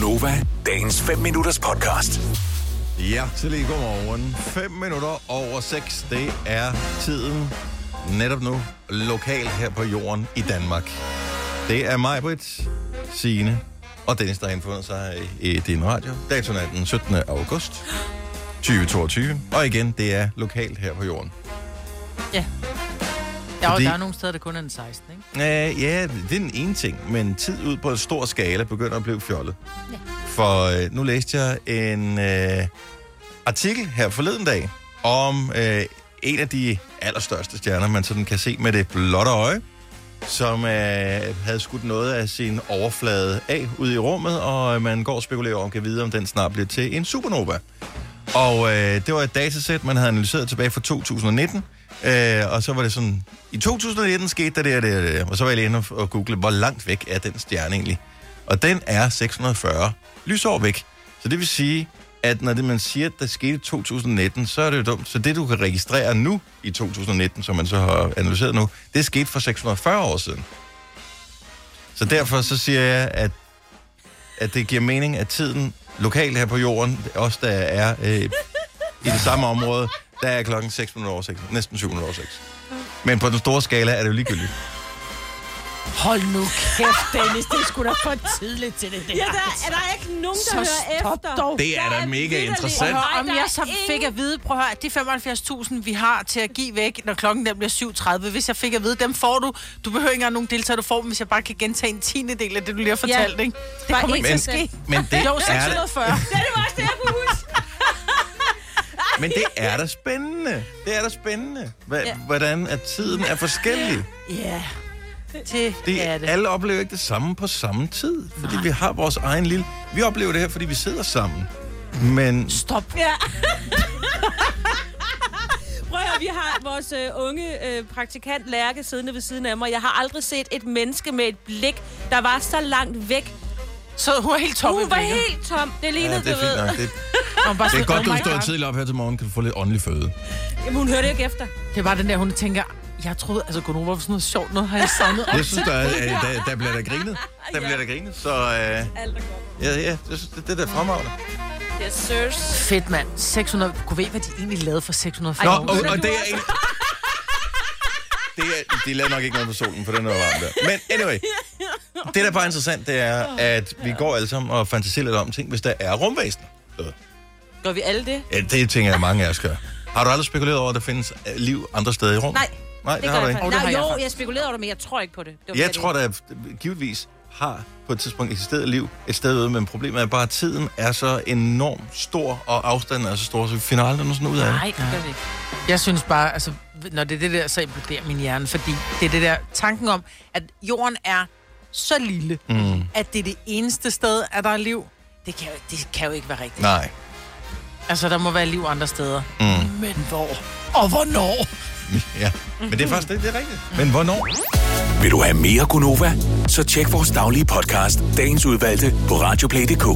Gunova, dagens 5 minutters podcast. Ja, til lige godmorgen. 5 minutter over 6, det er tiden netop nu lokalt her på jorden i Danmark. Det er mig, Britt, Signe og Dennis, der har indfundet sig i din radio. Datoen er den 17. august 2022. Og igen, det er lokalt her på jorden. Ja. Ja, og Fordi- der er nogle steder, der kun er den 16, ikke? Uh, ja, det er den ene ting, men tid ud på en stor skala begynder at blive fjollet. Ja. For uh, nu læste jeg en uh, artikel her forleden dag om uh, en af de allerstørste stjerner, man sådan kan se med det blotte øje, som uh, havde skudt noget af sin overflade af ude i rummet, og man går og spekulerer om, kan vide, om den snart bliver til en supernova. Og øh, det var et datasæt, man havde analyseret tilbage fra 2019. Øh, og så var det sådan, i 2019 skete der det og det og det. Og så var jeg lige inde og- google, hvor langt væk er den stjerne egentlig? Og den er 640 lysår væk. Så det vil sige, at når det, man siger, at der skete i 2019, så er det jo dumt. Så det, du kan registrere nu i 2019, som man så har analyseret nu, det skete for 640 år siden. Så derfor så siger jeg, at, at det giver mening, at tiden lokalt her på jorden, også der er øh, i det samme område, der er klokken 6 minutter over 6, næsten 7 minutter over 6. Men på den store skala er det jo ligegyldigt. Hold nu kæft, Dennis. Det er sgu da for tidligt til det der. Ja, der er der ikke nogen, der Så hører stop efter. dog. Det er da mega interessant. Prøv om der jeg så ingen- fik at vide, prøv at høre, de 75.000, vi har til at give væk, når klokken den bliver 7.30, hvis jeg fik at vide, dem får du. Du behøver ikke engang nogen deltager, du får dem, hvis jeg bare kan gentage en tiende del af det, du lige har fortalt, ikke? Det Bare kommer en ikke til at Men, ske. men det Jo, er da, 640. Ja, det var også det. Men det er da spændende. Det er da spændende, hva, Ja. hvordan at tiden er forskellig. Ja, det, Det, er det. Alle oplever ikke det samme på samme tid, fordi vi har vores egen lille... Vi oplever det her, fordi vi sidder sammen. Men Stop. Ja. Prøv at høre, vi har vores øh, unge øh, praktikant Lærke siddende ved siden af mig. Jeg har aldrig set et menneske med et blik, der var så langt væk. Så hun er helt tom i Hun var helt tom. Det lignede, ja, det er du ved. fint nok. Det, bare det er godt, oh du my står tidligt op her til morgen, kan du få lidt åndelig føde. Jamen, hun hørte ikke efter. Det var den der, hun tænker, jeg troede, altså Gunova var sådan noget sjovt, noget har jeg savnet. Jeg synes, der, er, øh, der, der bliver der grinet. Der bliver der grinet, så øh, Alt er godt. ja, ja, det, det, det er da fremragende. Yes, sirs. Fedt, mand. 600. Kunne ved, hvad de egentlig lavede for 600 Nå, år og, og det er en... Det er, de lavede nok ikke noget på solen, for den er varm der. Men anyway, det der er bare interessant, det er, at vi går alle sammen og fantaserer lidt om ting, hvis der er rumvæsen. Gør vi alle det? ja, det tænker jeg, mange af os gør. Har du aldrig spekuleret over, at der findes liv andre steder i rummet? Nej, Nej, det det, har du jeg ikke. Nej, jeg jo, jeg spekulerede over det, men jeg tror ikke på det. det var Jeg tror, der givetvis har på et tidspunkt eksisteret liv et sted ude, men problemet er bare, at tiden er så enormt stor, og afstanden er så stor, så vi finder aldrig noget sådan ud af det. Nej, det gør vi ikke. Jeg synes bare, altså, når det er det der, så imploderer min hjerne, fordi det er det der tanken om, at jorden er så lille, mm. at det er det eneste sted, at der er liv. Det kan, jo, det kan jo ikke være rigtigt. Nej. Altså, der må være liv andre steder. Mm. Men hvor? Og hvornår? Ja, men det er faktisk det, det er rigtigt. Men hvornår? Vil du have mere Gunova? Så tjek vores daglige podcast, dagens udvalgte, på radioplay.dk.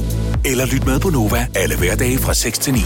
Eller lyt med på Nova alle hverdage fra 6 til 9.